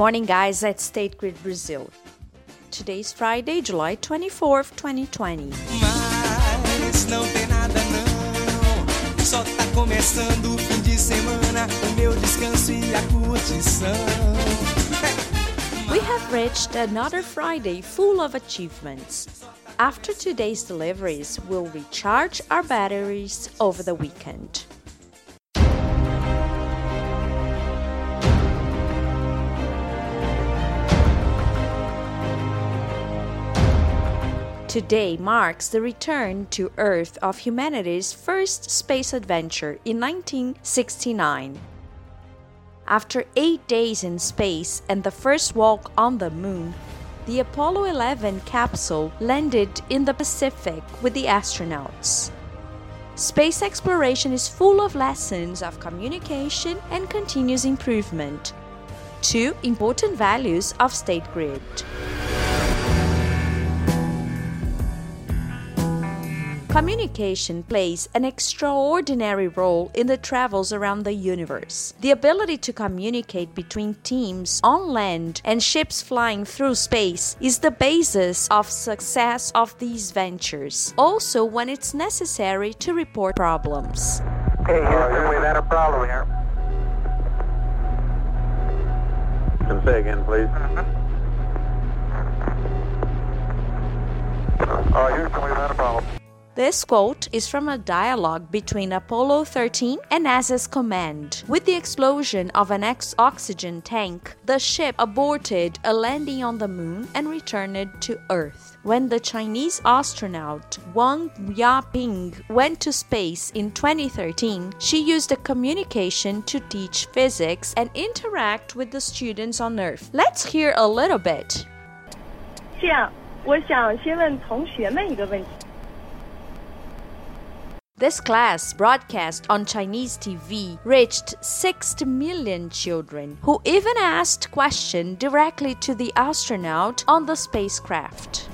morning, guys, at State Grid Brazil. Today's Friday, July 24th, 2020. Mas não tem nada não. Só tá começando o fim de semana, o meu descanso e a curtição. We have reached another Friday full of achievements. After today's deliveries, we'll recharge our batteries over the weekend. Today marks the return to Earth of humanity's first space adventure in 1969. After eight days in space and the first walk on the moon, the Apollo 11 capsule landed in the Pacific with the astronauts. Space exploration is full of lessons of communication and continuous improvement, two important values of State Grid. Communication plays an extraordinary role in the travels around the universe. The ability to communicate between teams on land and ships flying through space is the basis of success of these ventures. Also, when it's necessary to report problems. Okay, Houston, we've had a problem here. Can say again, please. Uh, Houston, we've had a problem. This quote is from a dialogue between Apollo 13 and NASA's command. With the explosion of an ex- oxygen tank, the ship aborted a landing on the moon and returned to Earth. When the Chinese astronaut Wang Yaping went to space in 2013, she used a communication to teach physics and interact with the students on Earth. Let's hear a little bit. 这样，我想先问同学们一个问题。 This class, broadcast on Chinese TV, reached 60 million children who even asked questions directly to the astronaut on the spacecraft.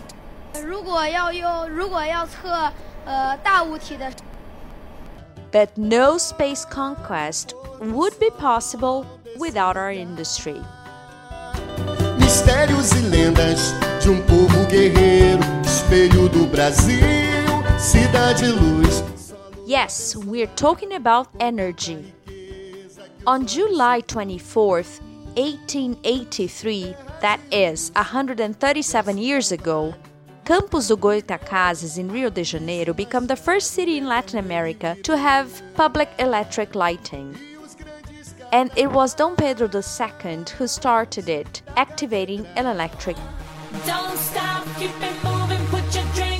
如果要用，如果要测呃大物体的 But no space conquest would be possible without our industry. Mistérios e lendas de um povo guerreiro, espelho do Brasil, cidade luz. Yes, we're talking about energy. On July 24th, 1883, that is 137 years ago, Campos do Goytacazes in Rio de Janeiro became the first city in Latin America to have public electric lighting. And it was Dom Pedro II who started it, activating an electric Don't stop, keep it moving, put your drinks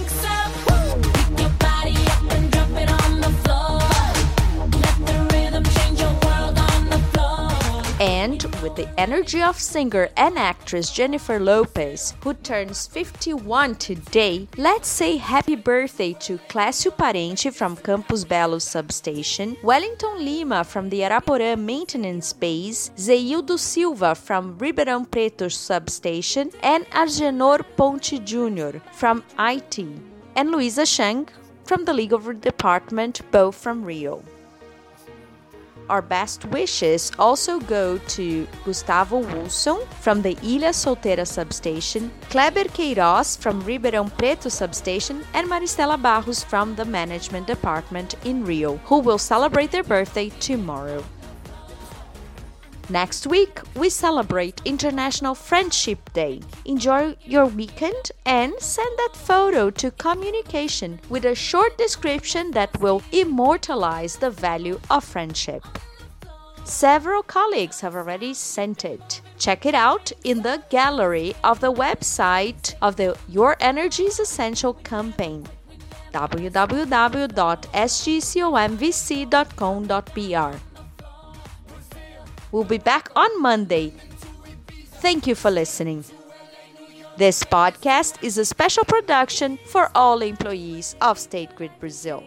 with the energy of singer and actress Jennifer Lopez, who turns 51 today, let's say happy birthday to Clécio Parente from Campos Belo Substation, Wellington Lima from the Araporã Maintenance Base, Zeildo Silva from Ribeirão Preto Substation, and Argenor Ponte Jr. from IT, and Luisa Shang from the Legal Department, both from Rio. Our best wishes also go to Gustavo Wilson from the Ilha Solteira substation, Kleber Queiroz from Ribeirão Preto substation, and Maristela Barros from the management department in Rio, who will celebrate their birthday tomorrow. Next week, we celebrate International Friendship Day. Enjoy your weekend and send that photo to communication with a short description that will immortalize the value of friendship. Several colleagues have already sent it. Check it out in the gallery of the website of the Your Energy is Essential campaign www.sgcomvc.com.br. We'll be back on Monday. Thank you for listening. This podcast is a special production for all employees of State Grid Brazil.